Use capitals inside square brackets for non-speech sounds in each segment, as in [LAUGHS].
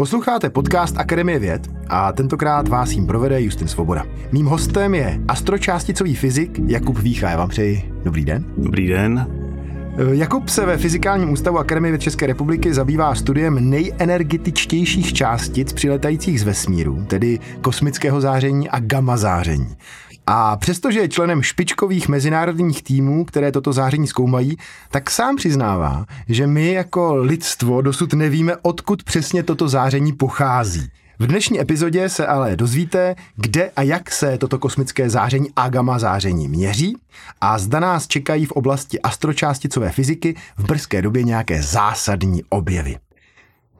Posloucháte podcast Akademie věd a tentokrát vás jim provede Justin Svoboda. Mým hostem je astročásticový fyzik Jakub Vícha. Já vám přeji dobrý den. Dobrý den. Jakub se ve Fyzikálním ústavu Akademie věd České republiky zabývá studiem nejenergetičtějších částic přiletajících z vesmíru, tedy kosmického záření a gamma záření. A přestože je členem špičkových mezinárodních týmů, které toto záření zkoumají, tak sám přiznává, že my jako lidstvo dosud nevíme, odkud přesně toto záření pochází. V dnešní epizodě se ale dozvíte, kde a jak se toto kosmické záření a gamma záření měří a zda nás čekají v oblasti astročásticové fyziky v brzké době nějaké zásadní objevy.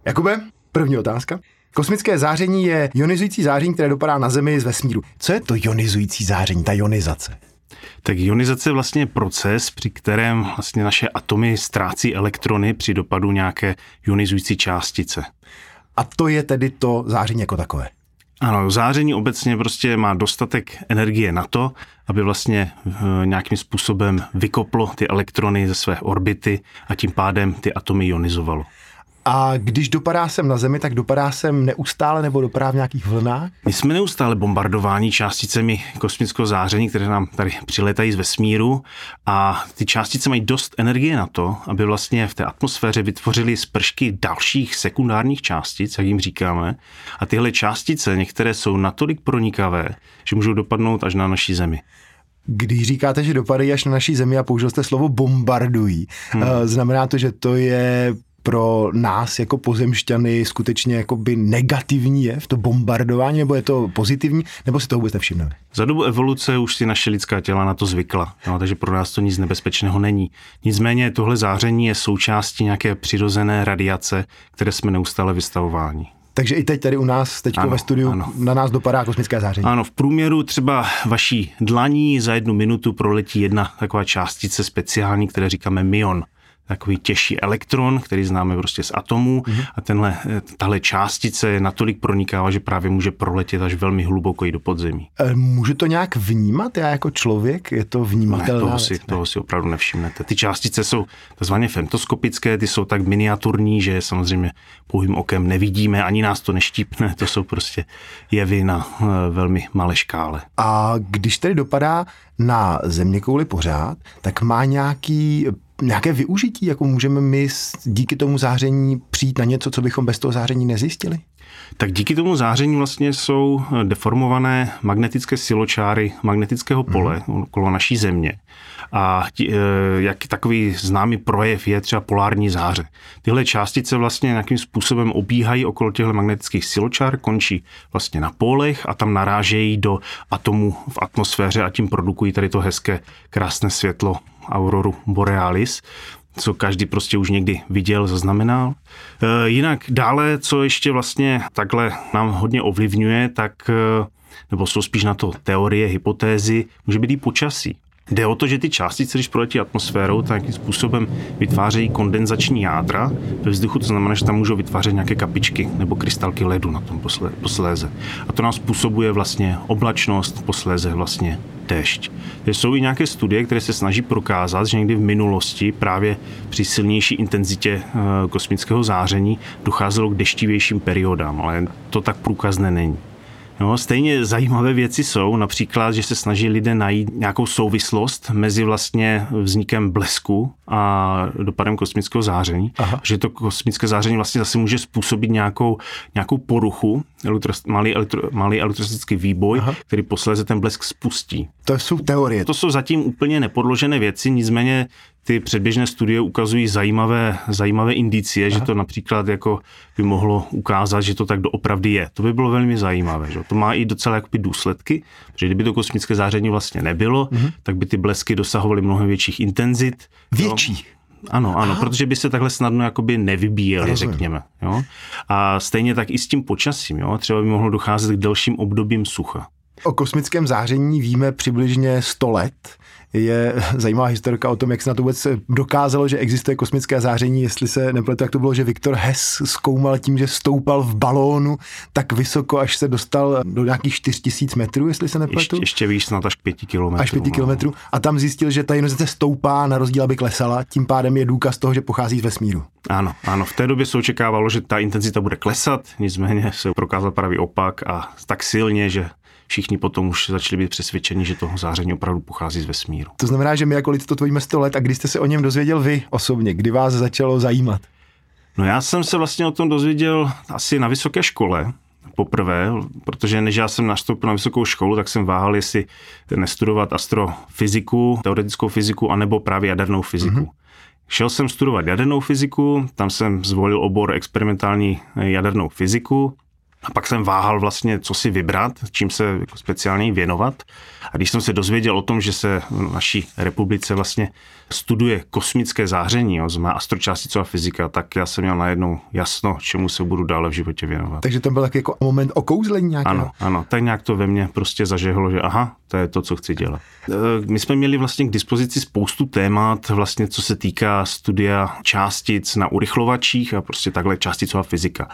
Jakube, první otázka. Kosmické záření je ionizující záření, které dopadá na Zemi z vesmíru. Co je to ionizující záření, ta ionizace? Tak ionizace je vlastně proces, při kterém vlastně naše atomy ztrácí elektrony při dopadu nějaké ionizující částice. A to je tedy to záření jako takové. Ano, záření obecně prostě má dostatek energie na to, aby vlastně eh, nějakým způsobem vykoplo ty elektrony ze své orbity a tím pádem ty atomy ionizovalo. A když dopadá sem na Zemi, tak dopadá sem neustále nebo dopadá v nějakých vlnách? My jsme neustále bombardováni částicemi kosmického záření, které nám tady přiletají z vesmíru a ty částice mají dost energie na to, aby vlastně v té atmosféře vytvořily spršky dalších sekundárních částic, jak jim říkáme. A tyhle částice některé jsou natolik pronikavé, že můžou dopadnout až na naší Zemi. Když říkáte, že dopadají až na naší zemi a použil jste slovo bombardují, hmm. znamená to, že to je pro nás jako pozemšťany skutečně jakoby negativní je v to bombardování, nebo je to pozitivní, nebo si to vůbec nevšimneme? Za dobu evoluce už si naše lidská těla na to zvykla, no, takže pro nás to nic nebezpečného není. Nicméně tohle záření je součástí nějaké přirozené radiace, které jsme neustále vystavováni. Takže i teď tady u nás, teď ve studiu, ano. na nás dopadá kosmické záření. Ano, v průměru třeba vaší dlaní za jednu minutu proletí jedna taková částice speciální, které říkáme mion takový těžší elektron, který známe prostě z atomů mm-hmm. a tenhle, tahle částice je natolik pronikává, že právě může proletět až velmi hluboko i do podzemí. E, můžu to nějak vnímat já jako člověk? Je to vnímatelné? Toho si, toho si opravdu nevšimnete. Ty částice jsou takzvaně femtoskopické, ty jsou tak miniaturní, že samozřejmě pouhým okem nevidíme, ani nás to neštípne, to jsou prostě jevy na e, velmi malé škále. A když tedy dopadá na země kouli pořád, tak má nějaký nějaké využití, jako můžeme my díky tomu záření přijít na něco, co bychom bez toho záření nezjistili? Tak díky tomu záření vlastně jsou eh, deformované magnetické siločáry magnetického pole mm. okolo naší země. A tí, eh, jak takový známý projev je třeba polární záře. Tyhle částice vlastně nějakým způsobem obíhají okolo těchto magnetických siločár, končí vlastně na polech a tam narážejí do atomů v atmosféře a tím produkují tady to hezké, krásné světlo auroru borealis, co každý prostě už někdy viděl, zaznamenal. E, jinak dále, co ještě vlastně takhle nám hodně ovlivňuje, tak e, nebo jsou spíš na to teorie, hypotézy, může být i počasí. Jde o to, že ty částice, když proletí atmosférou, tak nějakým způsobem vytvářejí kondenzační jádra ve vzduchu, to znamená, že tam můžou vytvářet nějaké kapičky nebo krystalky ledu na tom posléze. A to nám způsobuje vlastně oblačnost, posléze vlastně déšť. Jsou i nějaké studie, které se snaží prokázat, že někdy v minulosti právě při silnější intenzitě eh, kosmického záření docházelo k deštivějším periodám, ale to tak průkazné není. No, stejně zajímavé věci jsou, například, že se snaží lidé najít nějakou souvislost mezi vlastně vznikem blesku a dopadem kosmického záření. Aha. Že to kosmické záření vlastně zase může způsobit nějakou, nějakou poruchu, malý, elektro, malý elektrostatický výboj, Aha. který posléze ten blesk spustí. To jsou teorie. To jsou zatím úplně nepodložené věci, nicméně ty předběžné studie ukazují zajímavé, zajímavé indicie, Aha. že to například jako by mohlo ukázat, že to tak doopravdy je. To by bylo velmi zajímavé. Že? To má i docela jakoby důsledky, protože kdyby to kosmické záření vlastně nebylo, uh-huh. tak by ty blesky dosahovaly mnohem větších intenzit. Větších? Ano, ano, Aha. protože by se takhle snadno jakoby nevybíjeli, Rozumím. řekněme. Jo? A stejně tak i s tím počasím. Jo? Třeba by mohlo docházet k delším obdobím sucha. O kosmickém záření víme přibližně 100 let. Je [LAUGHS] zajímavá historka o tom, jak se na to vůbec dokázalo, že existuje kosmické záření, jestli se nepletu, jak to bylo, že Viktor Hess zkoumal tím, že stoupal v balónu tak vysoko, až se dostal do nějakých 4000 metrů, jestli se nepletu. Ještě, ještě víc, snad až 5 kilometrů. Až 5 no. kilometrů. A tam zjistil, že ta ionizace stoupá na rozdíl, aby klesala. Tím pádem je důkaz toho, že pochází z vesmíru. Ano, ano. V té době se očekávalo, že ta intenzita bude klesat, nicméně se prokázal pravý opak a tak silně, že všichni potom už začali být přesvědčeni, že toho záření opravdu pochází z vesmíru. To znamená, že my jako lidi to tvojíme 100 let a kdy jste se o něm dozvěděl vy osobně, kdy vás začalo zajímat? No já jsem se vlastně o tom dozvěděl asi na vysoké škole, poprvé, protože než já jsem nastoupil na vysokou školu, tak jsem váhal, jestli nestudovat astrofyziku, teoretickou fyziku, anebo právě jadernou fyziku. Mm-hmm. Šel jsem studovat jadernou fyziku, tam jsem zvolil obor experimentální jadernou fyziku, a pak jsem váhal vlastně, co si vybrat, čím se jako speciálně věnovat. A když jsem se dozvěděl o tom, že se v naší republice vlastně studuje kosmické záření, jo, znamená astročásticová fyzika, tak já jsem měl najednou jasno, čemu se budu dále v životě věnovat. Takže to byl taky jako moment okouzlení nějakého? Ano, ano, tak nějak to ve mně prostě zažehlo, že aha, to je to, co chci dělat. E, my jsme měli vlastně k dispozici spoustu témat, vlastně co se týká studia částic na urychlovačích a prostě takhle částicová fyzika.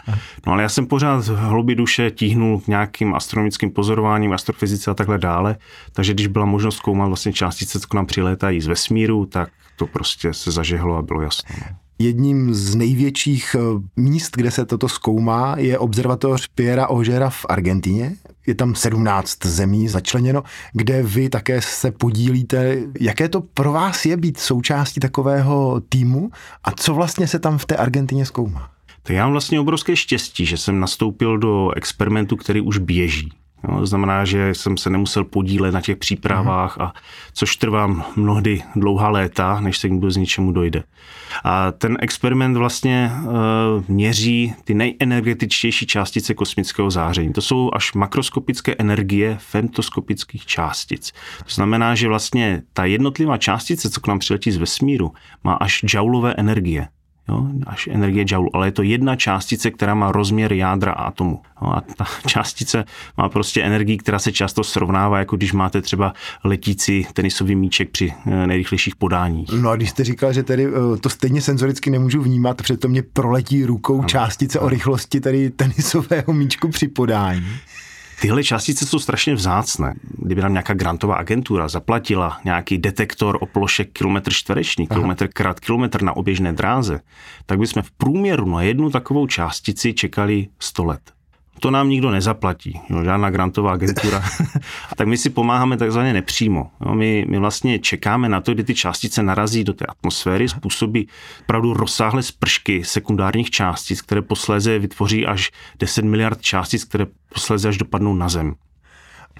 No ale já jsem pořád v hloubi duše tíhnul k nějakým astronomickým pozorováním, astrofyzice a takhle dále, takže když byla možnost zkoumat vlastně částice, co nám přilétají z vesmíru, tak to prostě se zažehlo a bylo jasné. No. Jedním z největších eh, míst, kde se toto zkoumá, je observatoř Piera Ožera v Argentině. Je tam 17 zemí začleněno, kde vy také se podílíte. Jaké to pro vás je být součástí takového týmu a co vlastně se tam v té Argentině zkoumá? Tak já mám vlastně obrovské štěstí, že jsem nastoupil do experimentu, který už běží. Jo, to znamená, že jsem se nemusel podílet na těch přípravách, a což trvá mnohdy dlouhá léta, než se k z ničemu dojde. A ten experiment vlastně e, měří ty nejenergetičtější částice kosmického záření. To jsou až makroskopické energie femtoskopických částic. To znamená, že vlastně ta jednotlivá částice, co k nám přiletí z vesmíru, má až joulové energie jo, až energie joule, ale je to jedna částice, která má rozměr jádra atomu. Jo, a ta [LAUGHS] částice má prostě energii, která se často srovnává, jako když máte třeba letící tenisový míček při eh, nejrychlejších podáních. No a když jste říkal, že tedy eh, to stejně senzoricky nemůžu vnímat, protože to mě proletí rukou ano, částice ano. o rychlosti tedy tenisového míčku při podání. Tyhle částice jsou strašně vzácné. Kdyby nám nějaká grantová agentura zaplatila nějaký detektor o ploše kilometr čtvereční, kilometr krát kilometr na oběžné dráze, tak bychom v průměru na jednu takovou částici čekali 100 let. To nám nikdo nezaplatí, jo, žádná grantová agentura. [LAUGHS] tak my si pomáháme takzvaně nepřímo. Jo, my, my vlastně čekáme na to, kdy ty částice narazí do té atmosféry, způsobí opravdu rozsáhlé spršky sekundárních částic, které posléze vytvoří až 10 miliard částic, které posléze až dopadnou na Zem.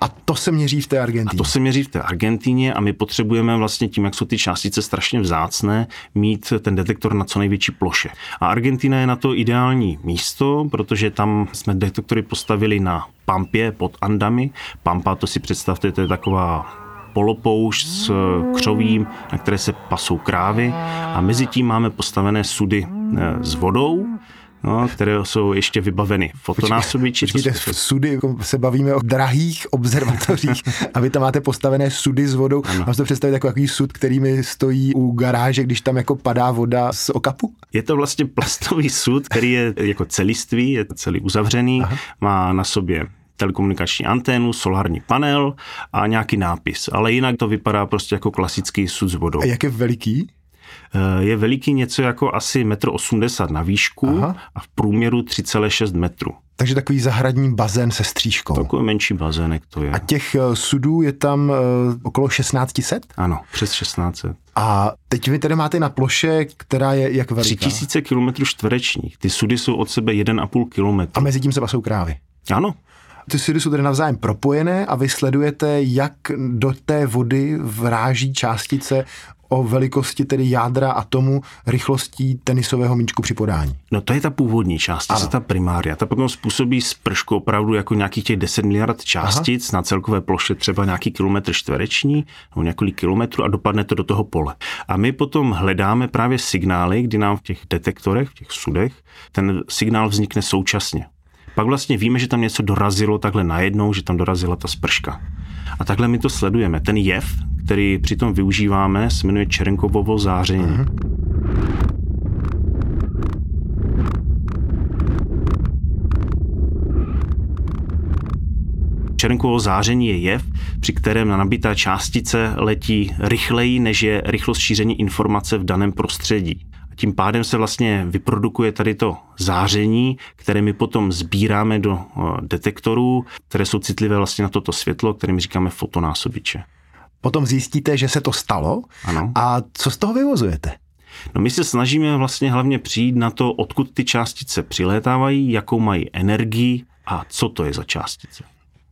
A to se měří v té Argentíně. A to se měří v té Argentíně a my potřebujeme vlastně tím, jak jsou ty částice strašně vzácné, mít ten detektor na co největší ploše. A Argentina je na to ideální místo, protože tam jsme detektory postavili na Pampě pod Andami. Pampa, to si představte, to je taková polopoušť s křovím, na které se pasou krávy a mezi tím máme postavené sudy eh, s vodou, no, které jsou ještě vybaveny fotonásobiči. Počkejte, v sudy jako se bavíme o drahých observatořích [LAUGHS] a vy tam máte postavené sudy s vodou. Ano. Mám si to představit jako takový sud, který mi stojí u garáže, když tam jako padá voda z okapu? Je to vlastně plastový sud, který je jako celistvý, je celý uzavřený, Aha. má na sobě telekomunikační anténu, solární panel a nějaký nápis. Ale jinak to vypadá prostě jako klasický sud s vodou. A jak je veliký? Eh, je veliký něco jako asi 1,80 m na výšku Aha. a v průměru 3,6 metru. Takže takový zahradní bazén se střížkou. Takový menší bazének to je. A těch eh, sudů je tam eh, okolo 1600? Ano, přes 1600. A teď vy tedy máte na ploše, která je jak veliká? 3000 km čtverečních. Ty sudy jsou od sebe 1,5 km. A mezi tím se pasou krávy? Ano, ty sudy jsou tedy navzájem propojené a vy sledujete, jak do té vody vráží částice o velikosti tedy jádra atomu rychlostí tenisového míčku při podání. No to je ta původní část, to je ta primária. Ta potom způsobí spršku opravdu jako nějakých těch 10 miliard částic Aha. na celkové ploše třeba nějaký kilometr čtvereční nebo několik kilometrů a dopadne to do toho pole. A my potom hledáme právě signály, kdy nám v těch detektorech, v těch sudech, ten signál vznikne současně. Pak vlastně víme, že tam něco dorazilo takhle najednou, že tam dorazila ta sprška. A takhle my to sledujeme. Ten jev, který přitom využíváme, se jmenuje Čerenkovovo záření. Uh-huh. Čerenkovo záření je jev, při kterém nabitá částice letí rychleji, než je rychlost šíření informace v daném prostředí. A tím pádem se vlastně vyprodukuje tady to záření, které my potom sbíráme do detektorů, které jsou citlivé vlastně na toto světlo, kterým říkáme fotonásobiče. Potom zjistíte, že se to stalo. Ano. A co z toho vyvozujete? No my se snažíme vlastně hlavně přijít na to, odkud ty částice přilétávají, jakou mají energii a co to je za částice.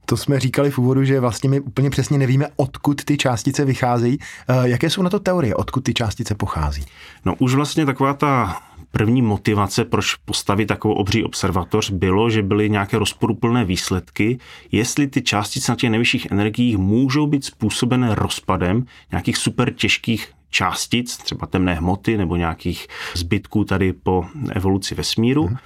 To jsme říkali v úvodu, že vlastně my úplně přesně nevíme, odkud ty částice vycházejí. Eh, jaké jsou na to teorie, odkud ty částice pochází? No už vlastně taková ta první motivace, proč postavit takovou obří observatoř, bylo, že byly nějaké rozporuplné výsledky, jestli ty částice na těch nejvyšších energiích můžou být způsobené rozpadem nějakých super těžkých částic, třeba temné hmoty nebo nějakých zbytků tady po evoluci vesmíru. Hmm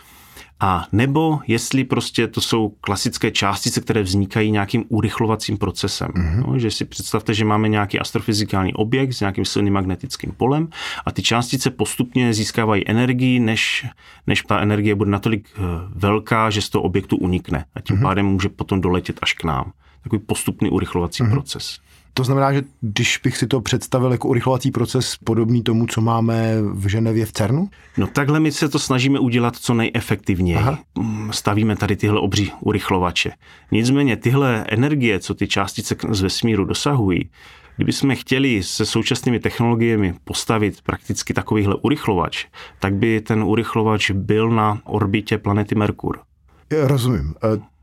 a nebo jestli prostě to jsou klasické částice, které vznikají nějakým urychlovacím procesem. Mm-hmm. No, že si představte, že máme nějaký astrofyzikální objekt s nějakým silným magnetickým polem a ty částice postupně získávají energii, než, než ta energie bude natolik eh, velká, že z toho objektu unikne a tím mm-hmm. pádem může potom doletět až k nám. Takový postupný urychlovací mm-hmm. proces. To znamená, že když bych si to představil jako urychlovací proces podobný tomu, co máme v Ženevě v CERNu? No takhle my se to snažíme udělat co nejefektivněji. Aha. Mm, stavíme tady tyhle obří urychlovače. Nicméně tyhle energie, co ty částice z vesmíru dosahují, Kdybychom chtěli se současnými technologiemi postavit prakticky takovýhle urychlovač, tak by ten urychlovač byl na orbitě planety Merkur. Rozumím.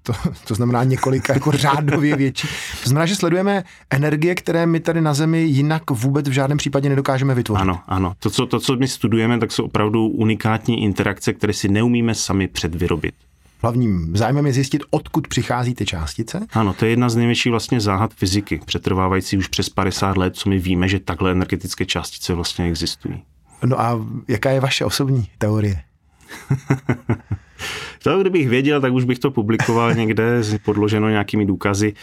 To, to znamená několika jako řádově větší. To znamená, že sledujeme energie, které my tady na Zemi jinak vůbec v žádném případě nedokážeme vytvořit. Ano, ano. To, co, to, co my studujeme, tak jsou opravdu unikátní interakce, které si neumíme sami předvyrobit. Hlavním zájmem je zjistit, odkud přichází ty částice? Ano, to je jedna z největších vlastně záhad fyziky, přetrvávající už přes 50 let, co my víme, že takhle energetické částice vlastně existují. No a jaká je vaše osobní teorie? [LAUGHS] To, kdybych věděl, tak už bych to publikoval někde, podloženo nějakými důkazy.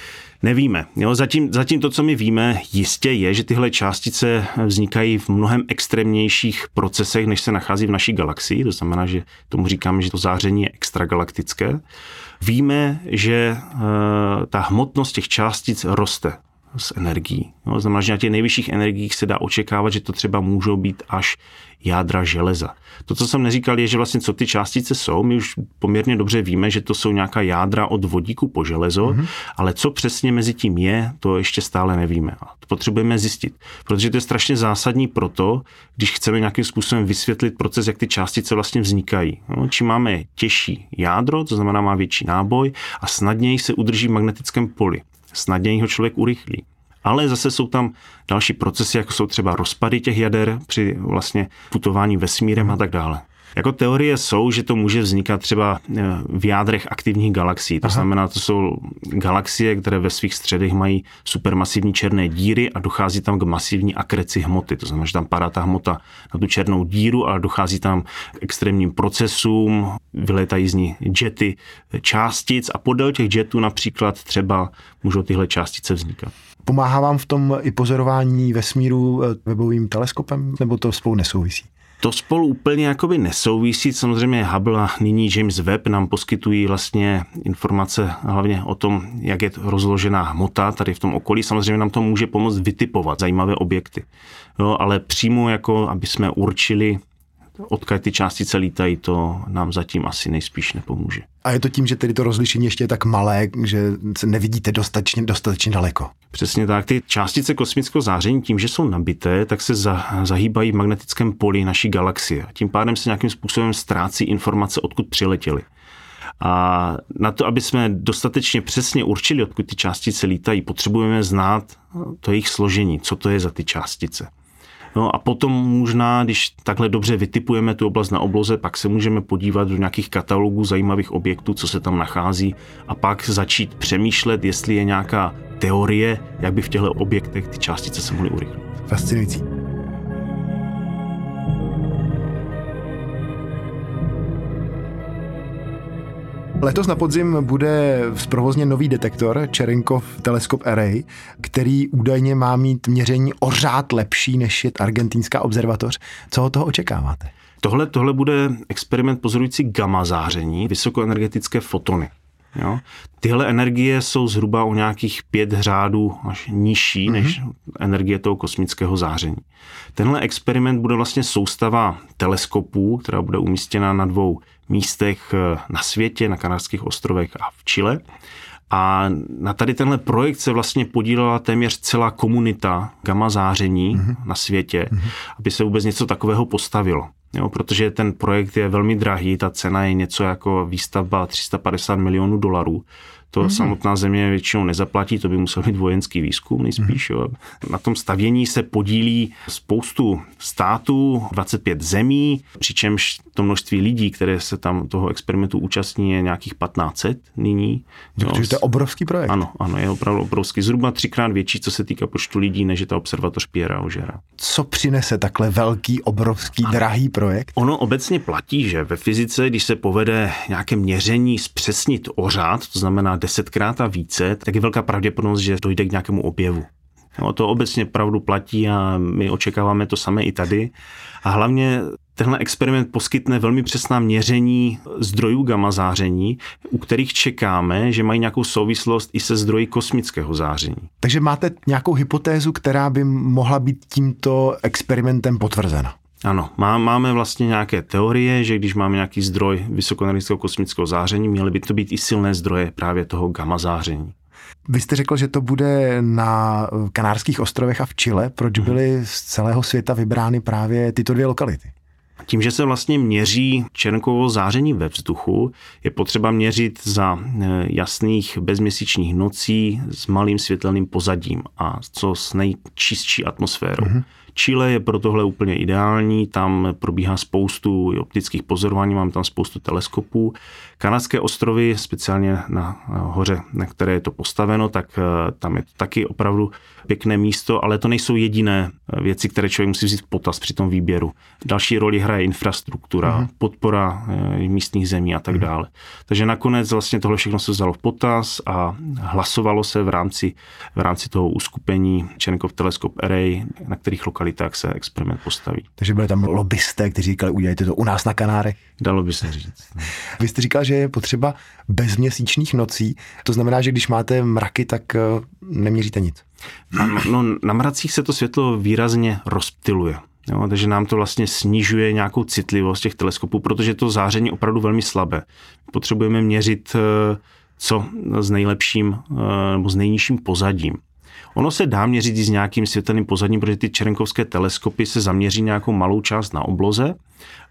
Nevíme. Jo, zatím, zatím to, co my víme, jistě je, že tyhle částice vznikají v mnohem extrémnějších procesech, než se nachází v naší galaxii. To znamená, že tomu říkáme, že to záření je extragalaktické. Víme, že uh, ta hmotnost těch částic roste s energií. No, znamená, že na těch nejvyšších energiích se dá očekávat, že to třeba můžou být až jádra železa. To, co jsem neříkal, je, že vlastně co ty částice jsou, my už poměrně dobře víme, že to jsou nějaká jádra od vodíku po železo, mm-hmm. ale co přesně mezi tím je, to ještě stále nevíme. A to potřebujeme zjistit, protože to je strašně zásadní proto, když chceme nějakým způsobem vysvětlit proces, jak ty částice vlastně vznikají. No, čím máme těžší jádro, to znamená má větší náboj a snadněji se udrží v magnetickém poli snadněji ho člověk urychlí. Ale zase jsou tam další procesy, jako jsou třeba rozpady těch jader při vlastně putování vesmírem a tak dále. Jako teorie jsou, že to může vznikat třeba eh, v jádrech aktivních galaxií. To Aha. znamená, to jsou galaxie, které ve svých středech mají supermasivní černé díry a dochází tam k masivní akreci hmoty. To znamená, že tam padá ta hmota na tu černou díru a dochází tam k extrémním procesům, vyletají z ní jety částic a podél těch jetů například třeba můžou tyhle částice vznikat. Pomáhá vám v tom i pozorování vesmíru eh, webovým teleskopem, nebo to spolu nesouvisí? To spolu úplně jakoby nesouvisí. Samozřejmě Hubble a nyní James Webb nám poskytují vlastně informace hlavně o tom, jak je rozložená hmota tady v tom okolí. Samozřejmě nám to může pomoct vytipovat zajímavé objekty. Jo, ale přímo jako, aby jsme určili odkud ty částice lítají, to nám zatím asi nejspíš nepomůže. A je to tím, že tedy to rozlišení ještě je tak malé, že se nevidíte dostatečně, dostatečně daleko? Přesně tak. Ty částice kosmického záření tím, že jsou nabité, tak se za, zahýbají v magnetickém poli naší galaxie. Tím pádem se nějakým způsobem ztrácí informace, odkud přiletěly. A na to, aby jsme dostatečně přesně určili, odkud ty částice lítají, potřebujeme znát to jejich složení, co to je za ty částice. No a potom možná, když takhle dobře vytipujeme tu oblast na obloze, pak se můžeme podívat do nějakých katalogů zajímavých objektů, co se tam nachází a pak začít přemýšlet, jestli je nějaká teorie, jak by v těchto objektech ty částice se mohly urychlit. Fascinující. Letos na podzim bude zprovozněn nový detektor Cherenkov Telescope Array, který údajně má mít měření o řád lepší než je argentinská observatoř. Co od toho očekáváte? Tohle, tohle bude experiment pozorující gamma záření, vysokoenergetické fotony. Jo? Tyhle energie jsou zhruba o nějakých pět řádů až nižší mm-hmm. než energie toho kosmického záření. Tenhle experiment bude vlastně soustava teleskopů, která bude umístěna na dvou místech eh, na světě, na Kanárských ostrovech a v Chile. A na tady tenhle projekt se vlastně podílela téměř celá komunita gamma záření mm-hmm. na světě, mm-hmm. aby se vůbec něco takového postavilo. Jo, protože ten projekt je velmi drahý, ta cena je něco jako výstavba 350 milionů dolarů. To mm-hmm. samotná země většinou nezaplatí, to by musel být vojenský výzkum nejspíš. Mm-hmm. Jo. Na tom stavění se podílí spoustu států, 25 zemí, přičemž to množství lidí, které se tam toho experimentu účastní, je nějakých 1500 nyní. Jo. Takže to je obrovský projekt. Ano, ano, je opravdu obrovský. Zhruba třikrát větší, co se týká počtu lidí, než je ta observatoř Piera Ožera. Co přinese takhle velký, obrovský, ano. drahý projekt? Ono obecně platí, že ve fyzice, když se povede nějaké měření zpřesnit ořád, to znamená desetkrát a více, tak je velká pravděpodobnost, že dojde k nějakému objevu. No, to obecně pravdu platí a my očekáváme to samé i tady. A hlavně tenhle experiment poskytne velmi přesná měření zdrojů gamma záření, u kterých čekáme, že mají nějakou souvislost i se zdroji kosmického záření. Takže máte nějakou hypotézu, která by mohla být tímto experimentem potvrzena? Ano, má, máme vlastně nějaké teorie, že když máme nějaký zdroj vysokoenergetického kosmického záření, měly by to být i silné zdroje právě toho gamma záření. Vy jste řekl, že to bude na Kanárských ostrovech a v Chile. Proč mhm. byly z celého světa vybrány právě tyto dvě lokality? Tím, že se vlastně měří černkovo záření ve vzduchu, je potřeba měřit za e, jasných bezměsíčních nocí s malým světelným pozadím a co s nejčistší atmosférou. Mm-hmm. Chile je pro tohle úplně ideální, tam probíhá spoustu optických pozorování, mám tam spoustu teleskopů. Kanadské ostrovy, speciálně na hoře, na které je to postaveno, tak eh, tam je to taky opravdu pěkné místo, ale to nejsou jediné eh, věci, které člověk musí vzít v potaz při tom výběru. Další roli hraje infrastruktura, uh-huh. podpora eh, místních zemí a tak uh-huh. dále. Takže nakonec vlastně tohle všechno se vzalo v potaz a hlasovalo se v rámci, v rámci toho uskupení Černkov Telescope Array, na kterých lokalitách se experiment postaví. Takže byli tam lobbysté, kteří říkali, udělejte to u nás na Kanárech. Dalo by se říct. Vy jste říkal, že je potřeba bezměsíčních nocí. To znamená, že když máte mraky, tak eh, neměříte nic. No, na mracích se to světlo výrazně rozptiluje. Jo, takže nám to vlastně snižuje nějakou citlivost těch teleskopů, protože to záření je opravdu velmi slabé. Potřebujeme měřit eh, co s nejlepším eh, nebo s nejnižším pozadím. Ono se dá měřit i s nějakým světelným pozadím, protože ty čerenkovské teleskopy se zaměří nějakou malou část na obloze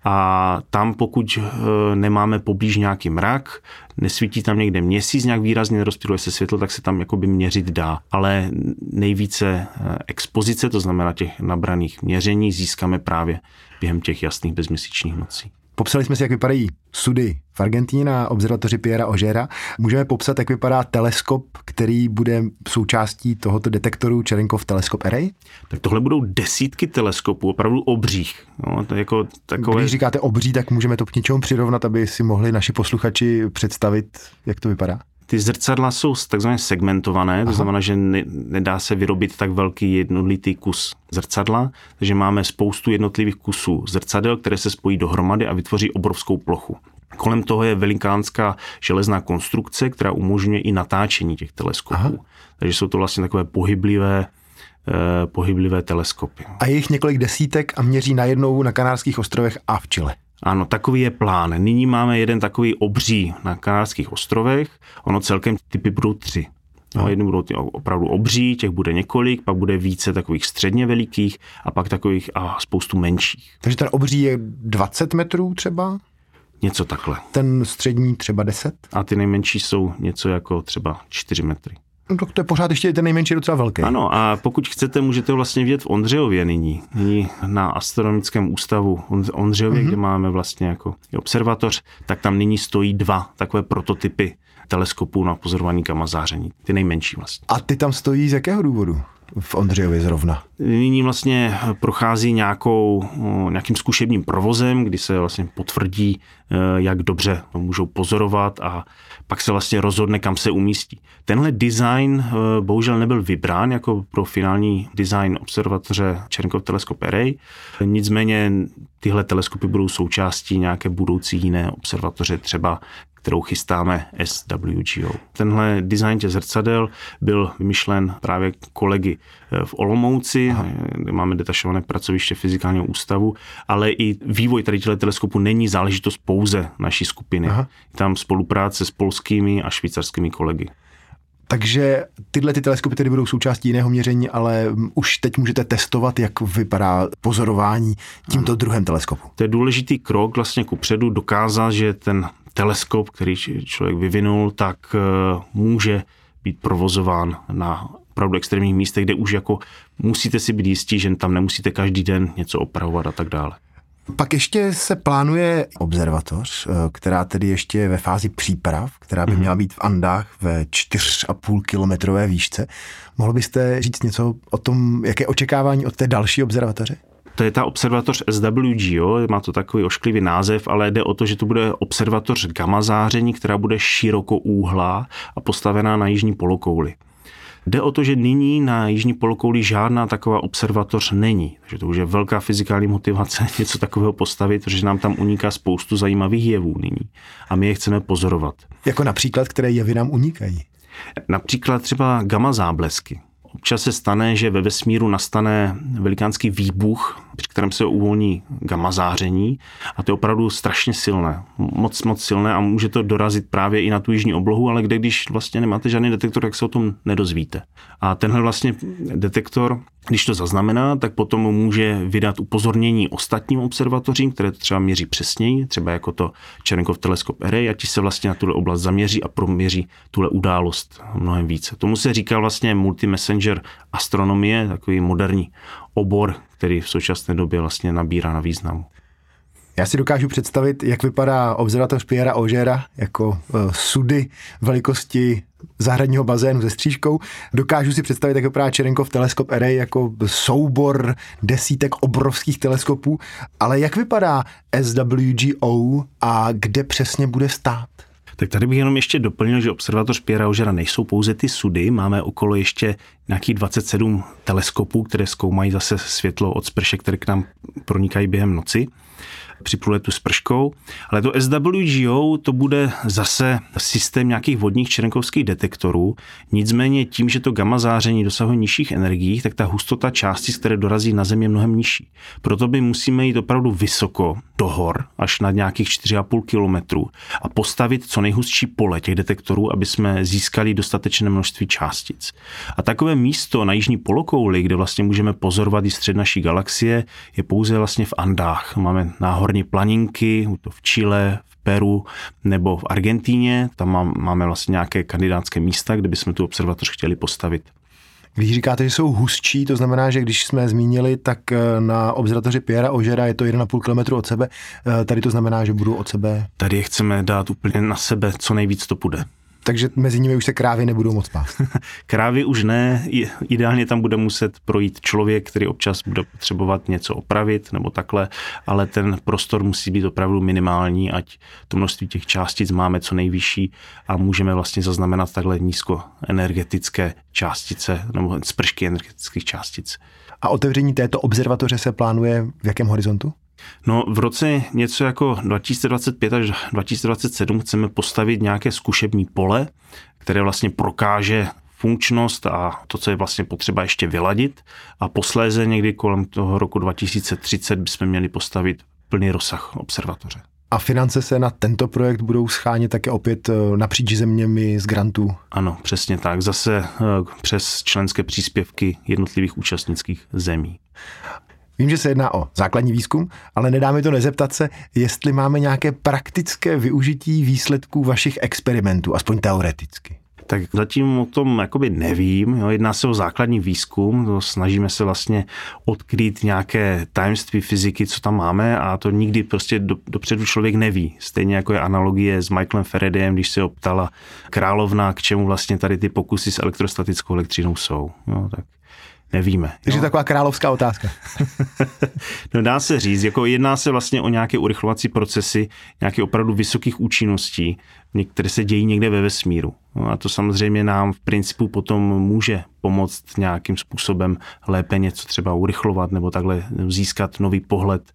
a tam pokud eh, nemáme poblíž nějaký mrak, nesvítí tam někde měsíc, nějak výrazně nerozptiluje se světlo, tak se tam jakoby měřit dá. Ale nejvíce eh, expozice, to znamená těch nabraných měření, získáme právě během těch jasných bezměsíčních nocí. Popsali jsme si, jak vypadají sudy v Argentíně na observatoři Piera Ožera. Můžeme popsat, jak vypadá teleskop, který bude součástí tohoto detektoru Cherenkov Telescope Array? Tak tohle budou desítky teleskopů, opravdu obřích. No, to jako takové... Když říkáte obří, tak můžeme to k něčemu přirovnat, aby si mohli naši posluchači představit, jak to vypadá? Ty zrcadla jsou takzvaně segmentované, to znamená, že ne, nedá se vyrobit tak velký jednotlitý kus zrcadla, takže máme spoustu jednotlivých kusů zrcadel, které se spojí dohromady a vytvoří obrovskou plochu. Kolem toho je velikánská železná konstrukce, která umožňuje i natáčení těch teleskopů. Aha. Takže jsou to vlastně takové pohyblivé eh, pohyblivé teleskopy. A je jich několik desítek a měří najednou na Kanárských ostrovech a v Chile. Ano, takový je plán. Nyní máme jeden takový obří na Kanárských ostrovech. Ono celkem typy budou tři. No, jedny budou ty opravdu obří, těch bude několik, pak bude více takových středně velikých a pak takových a spoustu menších. Takže ten obří je 20 metrů třeba? Něco takhle. Ten střední třeba 10? A ty nejmenší jsou něco jako třeba 4 metry. No, to je pořád ještě ten nejmenší docela velký. Ano, a pokud chcete, můžete vlastně vidět v Ondřejově nyní. Nyní na astronomickém ústavu Ondřejově, mm-hmm. kde máme vlastně jako observatoř, tak tam nyní stojí dva takové prototypy teleskopů na pozorování gamma záření. Ty nejmenší vlastně. A ty tam stojí z jakého důvodu? V Ondřejově zrovna? Nyní vlastně prochází nějakou, nějakým zkušebním provozem, kdy se vlastně potvrdí, eh, jak dobře můžou pozorovat a pak se vlastně rozhodne, kam se umístí. Tenhle design eh, bohužel nebyl vybrán jako pro finální design observatoře Černkov Telescope Array, nicméně tyhle teleskopy budou součástí nějaké budoucí jiné observatoře, třeba kterou chystáme SWGO. Tenhle design těch zrcadel byl vymyšlen právě kolegy eh, v Olomouci, kde máme detašované pracoviště fyzikálního ústavu, ale i vývoj tady těchto teleskopů není záležitost pouze naší skupiny. Aha. Tam spolupráce s polskými a švýcarskými kolegy. Takže tyhle ty teleskopy tedy budou součástí jiného měření, ale už teď můžete testovat, jak vypadá pozorování tímto druhém teleskopu. To je důležitý krok vlastně ku předu dokázat, že ten teleskop, který člověk vyvinul, tak eh, může být provozován na opravdu extrémních místech, kde už jako musíte si být jistí, že tam nemusíte každý den něco opravovat a tak dále. Pak ještě se plánuje observatoř, eh, která tedy ještě je ve fázi příprav, která by mhm. měla být v Andách ve 4,5 kilometrové výšce. Mohl byste říct něco o tom, jaké očekávání od té další observatoře? To je ta observatoř SWGO, má to takový ošklivý název, ale jde o to, že to bude observatoř gamma záření, která bude širokoúhlá a postavená na jižní polokouli. Jde o to, že nyní na jižní polokouli žádná taková observatoř není. Takže to už je velká fyzikální motivace [LAUGHS] něco takového postavit, protože nám tam uniká spoustu zajímavých jevů nyní. A my je chceme pozorovat. Jako například, které jevy nám unikají? Například třeba gamma záblesky. Občas se stane, že ve vesmíru nastane velikánský výbuch, při kterém se uvolní gamma záření a to je opravdu strašně silné, moc, moc silné a může to dorazit právě i na tu jižní oblohu, ale kde když vlastně nemáte žádný detektor, tak se o tom nedozvíte. A tenhle vlastně detektor, když to zaznamená, tak potom může vydat upozornění ostatním observatořím, které to třeba měří přesněji, třeba jako to Černkov Telescope Array, a ti se vlastně na tuhle oblast zaměří a proměří tuhle událost mnohem více. Tomu se říká vlastně multi-messenger astronomie, takový moderní obor, který v současné době vlastně nabírá na významu. Já si dokážu představit, jak vypadá observatoř Pierre Augera jako uh, sudy velikosti zahradního bazénu se střížkou. Dokážu si představit, jak vypadá Čerenkov teleskop Array jako soubor desítek obrovských teleskopů, ale jak vypadá SWGO a kde přesně bude stát? Tak tady bych jenom ještě doplnil, že observatoř Pierre Augera nejsou pouze ty sudy, máme okolo ještě nějakých 27 teleskopů, které zkoumají zase světlo od sprše, které k nám pronikají během noci při průletu s prškou, ale to SWGO to bude zase systém nějakých vodních černkovských detektorů, nicméně tím, že to gamma záření dosahuje nižších energií, tak ta hustota částic, které dorazí na Zemi, je mnohem nižší. Proto by musíme jít opravdu vysoko do hor, až na nějakých 4,5 kilometrů a postavit co nejhustší pole těch detektorů, aby jsme získali dostatečné množství částic. A takové místo na jižní polokouli, kde vlastně můžeme pozorovat i střed naší galaxie, je pouze vlastně v Andách. Máme náhorní planinky, to v Chile, v Peru nebo v Argentíně. Tam máme vlastně nějaké kandidátské místa, kde bychom tu observatoř chtěli postavit. Když říkáte, že jsou hustší, to znamená, že když jsme zmínili, tak eh, na observatoři Piera Ožera je to 1,5 km od sebe. Eh, tady to znamená, že budou od sebe. Tady je chceme dát úplně na sebe, co nejvíc to půjde takže mezi nimi už se krávy nebudou moc pát. [LAUGHS] krávy už ne, ideálně tam bude muset projít člověk, který občas bude potřebovat něco opravit nebo takhle, ale ten prostor musí být opravdu minimální, ať to množství těch částic máme co nejvyšší a můžeme vlastně zaznamenat takhle nízkoenergetické částice nebo spršky energetických částic. A otevření této observatoře se plánuje v jakém horizontu? No v roce něco jako 2025 až 2027 chceme postavit nějaké zkušební pole, které vlastně prokáže funkčnost a to, co je vlastně potřeba ještě vyladit. A posléze někdy kolem toho roku 2030 bychom měli postavit plný rozsah observatoře. A finance se na tento projekt budou schánět také opět eh, napříč zeměmi z grantů? Ano, přesně tak. Zase eh, přes členské příspěvky jednotlivých účastnických zemí. Vím, že se jedná o základní výzkum, ale nedá mi to nezeptat se, jestli máme nějaké praktické využití výsledků vašich experimentů, aspoň teoreticky. Tak zatím o tom jakoby nevím. Jo. Jedná se o základní výzkum, to snažíme se vlastně odkrýt nějaké tajemství fyziky, co tam máme a to nikdy prostě do, dopředu člověk neví. Stejně jako je analogie s Michaelem Faradayem, když se optala královna, k čemu vlastně tady ty pokusy s elektrostatickou elektřinou jsou. Jo, tak nevíme. Takže jo? taková královská otázka. [LAUGHS] no dá se říct, jako jedná se vlastně o nějaké urychlovací procesy, nějaké opravdu vysokých účinností, které se dějí někde ve vesmíru. No a to samozřejmě nám v principu potom může pomoct nějakým způsobem lépe něco třeba urychlovat nebo takhle získat nový pohled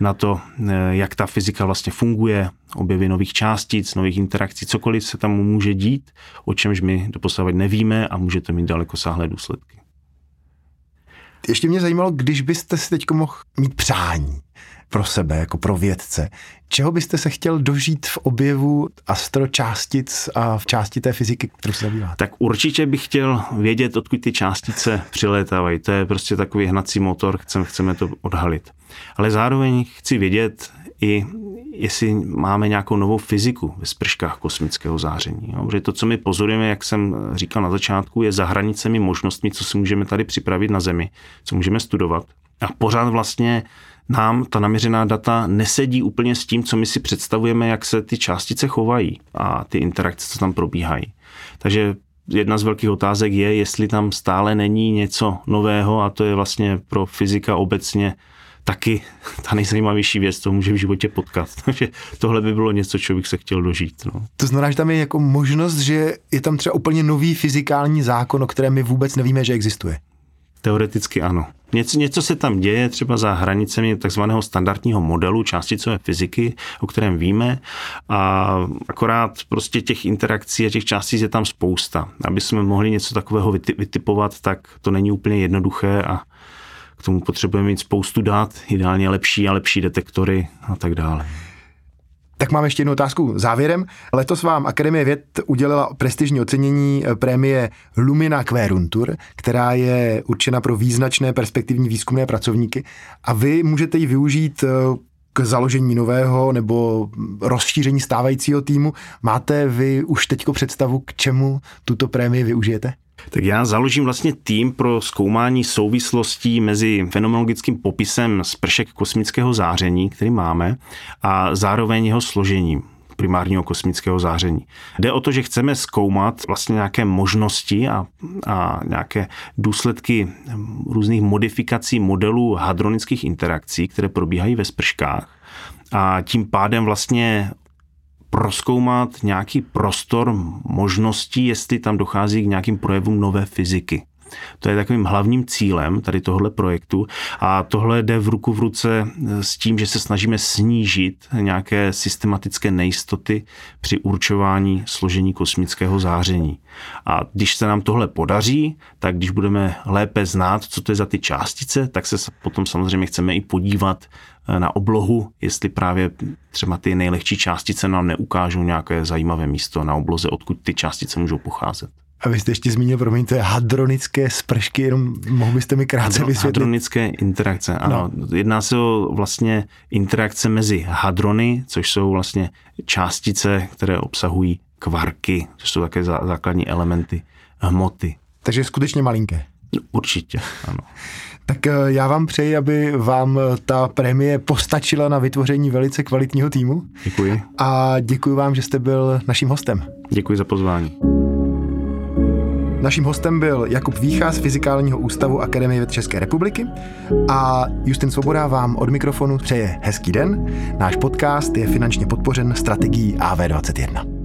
na to, eh, jak ta fyzika vlastně funguje, objevy nových částic, nových interakcí, cokoliv se tam může dít, o čemž my doposavat nevíme a může to mít daleko sáhlé důsledky. Ještě mě zajímalo, když byste si teď mohl mít přání pro sebe, jako pro vědce, čeho byste se chtěl dožít v objevu astročástic a v části té fyziky, kterou se zabýváte? Tak určitě bych chtěl vědět, odkud ty částice přilétávají. To je prostě takový hnací motor, chceme, chceme to odhalit. Ale zároveň chci vědět i, jestli máme nějakou novou fyziku ve sprškách kosmického záření. Jo? Protože to, co my pozorujeme, jak jsem říkal na začátku, je za hranicemi možnostmi, co si můžeme tady připravit na Zemi, co můžeme studovat. A pořád vlastně nám ta naměřená data nesedí úplně s tím, co my si představujeme, jak se ty částice chovají a ty interakce, co tam probíhají. Takže jedna z velkých otázek je, jestli tam stále není něco nového a to je vlastně pro fyzika obecně taky ta nejzajímavější věc, to může v životě potkat. [LAUGHS] Takže tohle by bylo něco, co bych se chtěl dožít. No. To znamená, že tam je jako možnost, že je tam třeba úplně nový fyzikální zákon, o kterém my vůbec nevíme, že existuje. Teoreticky ano. Něco, něco se tam děje třeba za hranicemi takzvaného standardního modelu částicové fyziky, o kterém víme a akorát prostě těch interakcí a těch částic je tam spousta. Aby jsme mohli něco takového vytipovat, tak to není úplně jednoduché a tomu potřebujeme mít spoustu dát, ideálně lepší a lepší detektory a tak dále. Tak mám ještě jednu otázku závěrem. Letos vám Akademie věd udělala prestižní ocenění eh, prémie Lumina Queruntur, která je určena pro význačné perspektivní výzkumné pracovníky a vy můžete ji využít eh, k založení nového nebo rozšíření stávajícího týmu. Máte vy už teďko představu, k čemu tuto prémii využijete? Tak já založím vlastně tým pro zkoumání souvislostí mezi fenomenologickým popisem spršek kosmického záření, který máme, a zároveň jeho složením primárního kosmického záření. Jde o to, že chceme zkoumat vlastně nějaké možnosti a, a nějaké důsledky různých modifikací modelů hadronických interakcí, které probíhají ve sprškách a tím pádem vlastně proskoumat nějaký prostor možností, jestli tam dochází k nějakým projevům nové fyziky. To je takovým hlavním cílem tady tohle projektu a tohle jde v ruku v ruce s tím, že se snažíme snížit nějaké systematické nejistoty při určování složení kosmického záření. A když se nám tohle podaří, tak když budeme lépe znát, co to je za ty částice, tak se potom samozřejmě chceme i podívat eh, na oblohu, jestli právě třeba ty nejlehčí částice nám neukážou nějaké zajímavé místo na obloze, odkud ty částice můžou pocházet. A vy jste ještě zmínil, promiňte, hadronické spršky, jenom mohl byste mi krátce Hadro, vysvětlit? Hadronické interakce, ano. No. Jedná se o vlastně interakce mezi hadrony, což jsou vlastně částice, které obsahují kvarky, což jsou také základní elementy hmoty. Takže skutečně malinké. Určitě, ano. [LAUGHS] Tak eh, já vám přeji, aby vám eh, ta prémie postačila na vytvoření velice kvalitního týmu. Děkuji. A děkuji vám, že jste byl naším hostem. Děkuji za pozvání. Naším hostem byl Jakub Vícha z Fyzikálního ústavu Akademie věd České republiky a Justin Svoboda vám od mikrofonu přeje hezký den. Náš podcast je finančně podpořen strategií AV21.